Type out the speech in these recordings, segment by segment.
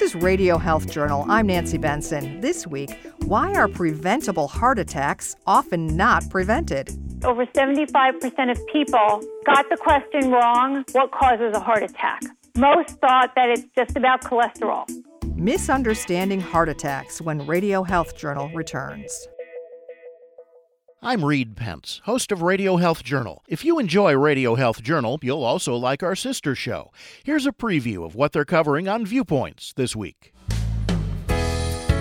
This is Radio Health Journal. I'm Nancy Benson. This week, why are preventable heart attacks often not prevented? Over 75% of people got the question wrong what causes a heart attack? Most thought that it's just about cholesterol. Misunderstanding heart attacks when Radio Health Journal returns. I'm Reed Pence, host of Radio Health Journal. If you enjoy Radio Health Journal, you'll also like our sister show. Here's a preview of what they're covering on Viewpoints this week.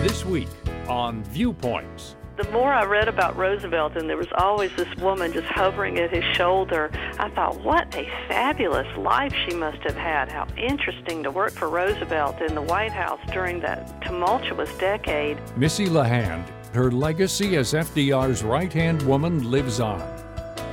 This week on Viewpoints. The more I read about Roosevelt, and there was always this woman just hovering at his shoulder, I thought, what a fabulous life she must have had. How interesting to work for Roosevelt in the White House during that tumultuous decade. Missy LeHand her legacy as FDR's right hand woman lives on.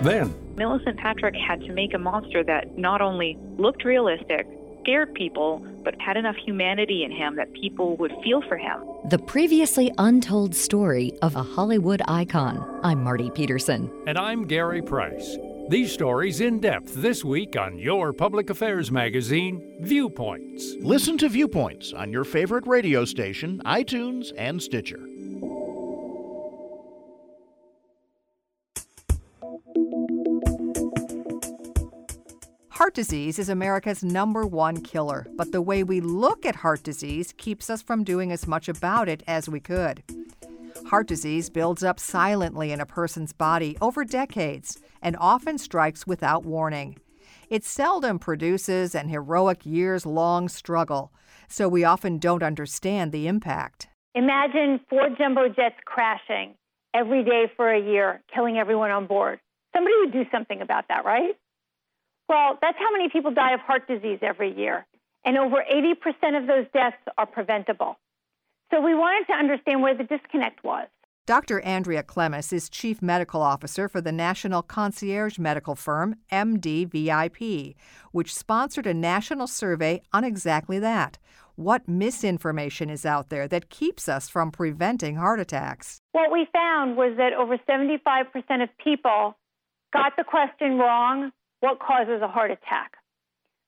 Then, Millicent Patrick had to make a monster that not only looked realistic, scared people, but had enough humanity in him that people would feel for him. The previously untold story of a Hollywood icon. I'm Marty Peterson. And I'm Gary Price. These stories in depth this week on your public affairs magazine, Viewpoints. Listen to Viewpoints on your favorite radio station, iTunes, and Stitcher. Heart disease is America's number one killer, but the way we look at heart disease keeps us from doing as much about it as we could. Heart disease builds up silently in a person's body over decades and often strikes without warning. It seldom produces an heroic years long struggle, so we often don't understand the impact. Imagine four jumbo jets crashing every day for a year, killing everyone on board. Somebody would do something about that, right? Well, that's how many people die of heart disease every year. And over 80% of those deaths are preventable. So we wanted to understand where the disconnect was. Dr. Andrea Klemes is Chief Medical Officer for the national concierge medical firm MDVIP, which sponsored a national survey on exactly that. What misinformation is out there that keeps us from preventing heart attacks? What we found was that over 75% of people got the question wrong what causes a heart attack.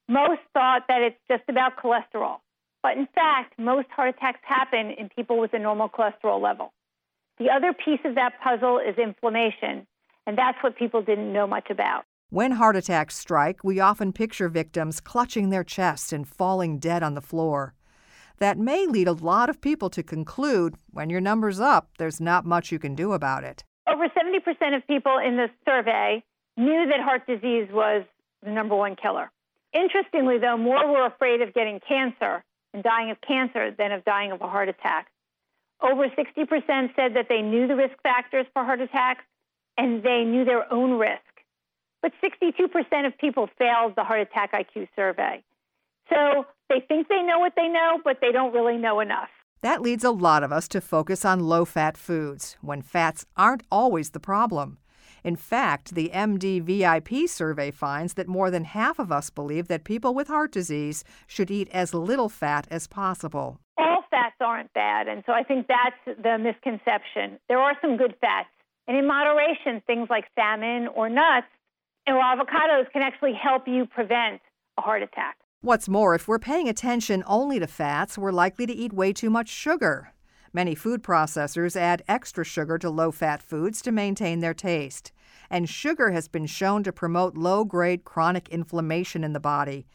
Most thought that it's just about cholesterol. But in fact, most heart attacks happen in people with a normal cholesterol level. The other piece of that puzzle is inflammation, and that's what people didn't know much about. When heart attacks strike, we often picture victims clutching their chests and falling dead on the floor. That may lead a lot of people to conclude when your number's up, there's not much you can do about it. Over 70% of people in this survey knew that heart disease was the number one killer. Interestingly, though, more were afraid of getting cancer and dying of cancer than of dying of a heart attack. Over 60% said that they knew the risk factors for heart attacks and they knew their own risk. But 62% of people failed the heart attack IQ survey. So they think they know what they know, but they don't really know enough. That leads a lot of us to focus on low fat foods when fats aren't always the problem. In fact, the MDVIP survey finds that more than half of us believe that people with heart disease should eat as little fat as possible. All fats aren't bad, and so I think that's the misconception. There are some good fats, and in moderation, things like salmon or nuts or avocados can actually help you prevent a heart attack. What's more, if we're paying attention only to fats, we're likely to eat way too much sugar. Many food processors add extra sugar to low fat foods to maintain their taste. And sugar has been shown to promote low grade chronic inflammation in the body.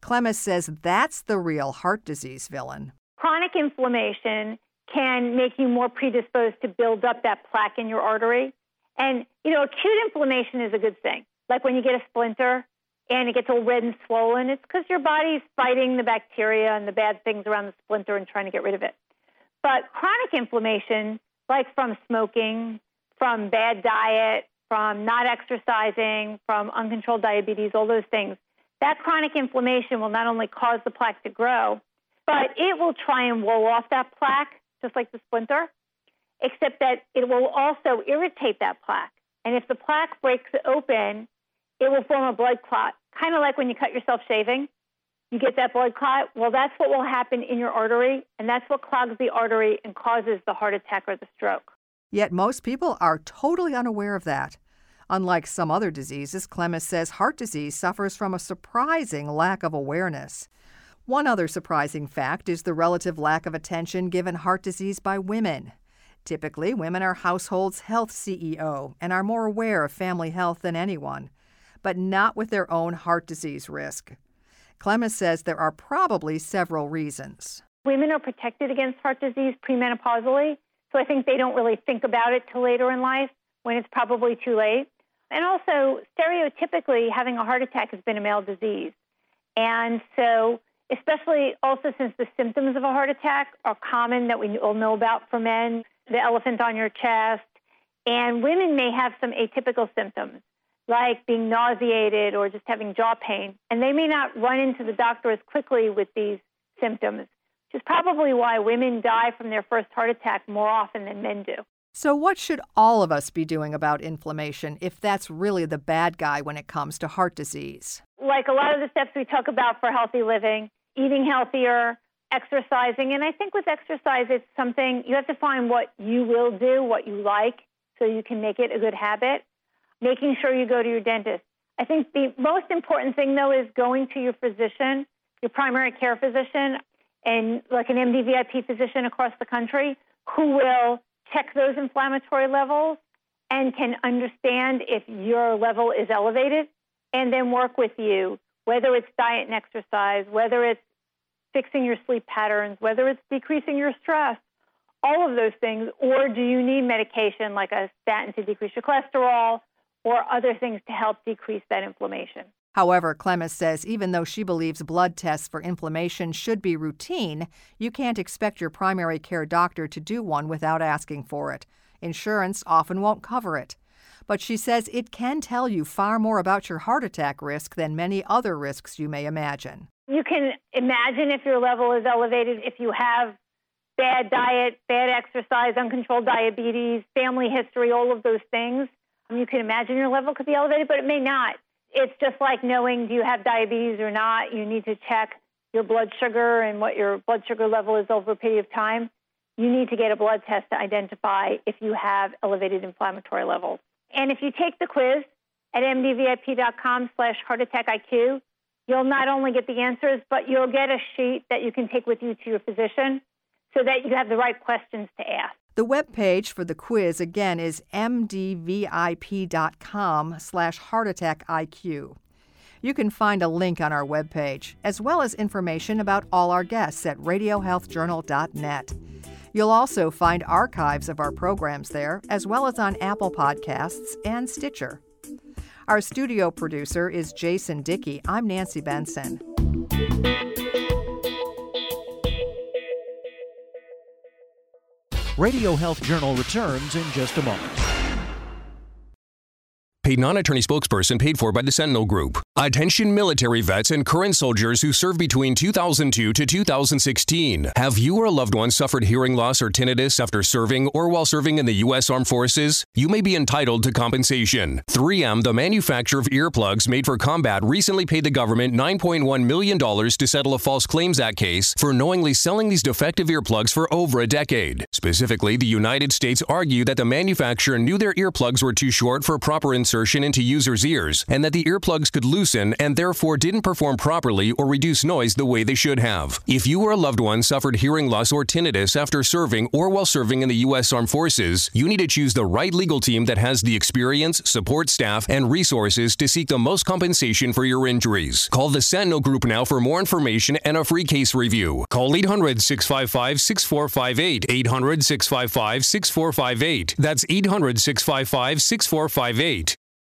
Klemes says that's the real heart disease villain. Chronic inflammation can make you more predisposed to build up that plaque in your artery. And, you know, acute inflammation is a good thing. Like when you get a splinter and it gets all red and swollen, it's because your body's fighting the bacteria and the bad things around the splinter and trying to get rid of it. But chronic inflammation, like from smoking, from bad diet, from not exercising, from uncontrolled diabetes, all those things, that chronic inflammation will not only cause the plaque to grow, but it will try and wall off that plaque, just like the splinter, except that it will also irritate that plaque. And if the plaque breaks open, it will form a blood clot, kind of like when you cut yourself shaving you get that blood clot. Well, that's what will happen in your artery, and that's what clogs the artery and causes the heart attack or the stroke. Yet most people are totally unaware of that. Unlike some other diseases, Klemes says heart disease suffers from a surprising lack of awareness. One other surprising fact is the relative lack of attention given heart disease by women. Typically, women are households' health CEO and are more aware of family health than anyone, but not with their own heart disease risk. Klemes says there are probably several reasons. Women are protected against heart disease premenopausally, so I think they don't really think about it till later in life when it's probably too late. And also, stereotypically, having a heart attack has been a male disease. And so especially also since the symptoms of a heart attack are common that we all know about for men, the elephant on your chest. And women may have some atypical symptoms, like being nauseated or just having jaw pain. And they may not run into the doctor as quickly with these symptoms, which is probably why women die from their first heart attack more often than men do. So, what should all of us be doing about inflammation if that's really the bad guy when it comes to heart disease? Like a lot of the steps we talk about for healthy living, eating healthier, exercising. And I think with exercise, it's something you have to find what you will do, what you like, so you can make it a good habit. Making sure you go to your dentist. I think the most important thing, though, is going to your physician, your primary care physician, and like an MDVIP physician across the country who will check those inflammatory levels and can understand if your level is elevated and then work with you, whether it's diet and exercise, whether it's fixing your sleep patterns, whether it's decreasing your stress, all of those things, or do you need medication like a statin to decrease your cholesterol or other things to help decrease that inflammation? However, Klemes says even though she believes blood tests for inflammation should be routine, you can't expect your primary care doctor to do one without asking for it. Insurance often won't cover it. But she says it can tell you far more about your heart attack risk than many other risks you may imagine. You can imagine if your level is elevated, if you have bad diet, bad exercise, uncontrolled diabetes, family history, all of those things. You can imagine your level could be elevated, but it may not. It's just like knowing do you have diabetes or not. You need to check your blood sugar and what your blood sugar level is over a period of time. You need to get a blood test to identify if you have elevated inflammatory levels. And if you take the quiz at mdvip.com slash heart attack IQ, you'll not only get the answers, but you'll get a sheet that you can take with you to your physician so that you have the right questions to ask. The web page for the quiz again is mdvip.com slash heartattackiq. You can find a link on our webpage, as well as information about all our guests at radiohealthjournal.net. You'll also find archives of our programs there, as well as on Apple Podcasts and Stitcher. Our studio producer is Jason Dickey. I'm Nancy Benson. Radio Health Journal returns in just a moment. Paid non attorney spokesperson paid for by the Sentinel Group. Attention military vets and current soldiers who served between 2002 to 2016. Have you or a loved one suffered hearing loss or tinnitus after serving or while serving in the U.S. Armed Forces? You may be entitled to compensation. 3M, the manufacturer of earplugs made for combat, recently paid the government $9.1 million to settle a False Claims Act case for knowingly selling these defective earplugs for over a decade. Specifically, the United States argued that the manufacturer knew their earplugs were too short for proper insertion into users' ears and that the earplugs could loosen and therefore didn't perform properly or reduce noise the way they should have. If you or a loved one suffered hearing loss or tinnitus after serving or while serving in the U.S. Armed Forces, you need to choose the right legal team that has the experience, support staff, and resources to seek the most compensation for your injuries. Call the Sentinel Group now for more information and a free case review. Call 800 655 6458. 800 655 6458. That's 800 655 6458.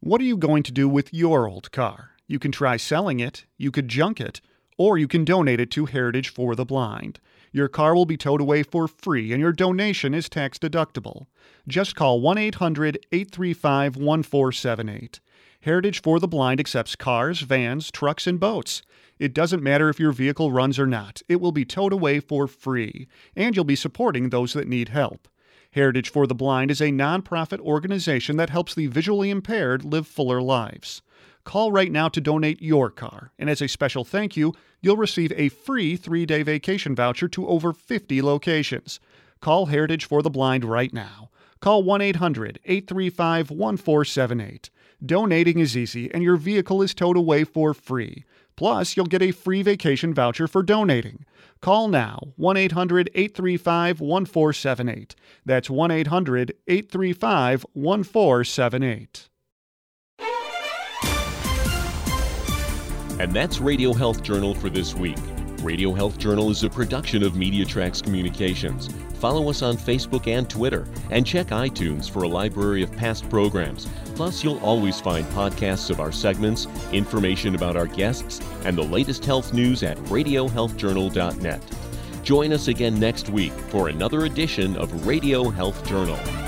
What are you going to do with your old car? You can try selling it, you could junk it, or you can donate it to Heritage for the Blind. Your car will be towed away for free and your donation is tax deductible. Just call 1 800 835 1478. Heritage for the Blind accepts cars, vans, trucks, and boats. It doesn't matter if your vehicle runs or not, it will be towed away for free, and you'll be supporting those that need help. Heritage for the Blind is a nonprofit organization that helps the visually impaired live fuller lives. Call right now to donate your car, and as a special thank you, you'll receive a free three day vacation voucher to over 50 locations. Call Heritage for the Blind right now. Call 1 800 835 1478. Donating is easy, and your vehicle is towed away for free. Plus, you'll get a free vacation voucher for donating. Call now 1 800 835 1478. That's 1 800 835 1478. And that's Radio Health Journal for this week. Radio Health Journal is a production of MediaTracks Communications. Follow us on Facebook and Twitter, and check iTunes for a library of past programs. Plus, you'll always find podcasts of our segments, information about our guests, and the latest health news at RadioHealthJournal.net. Join us again next week for another edition of Radio Health Journal.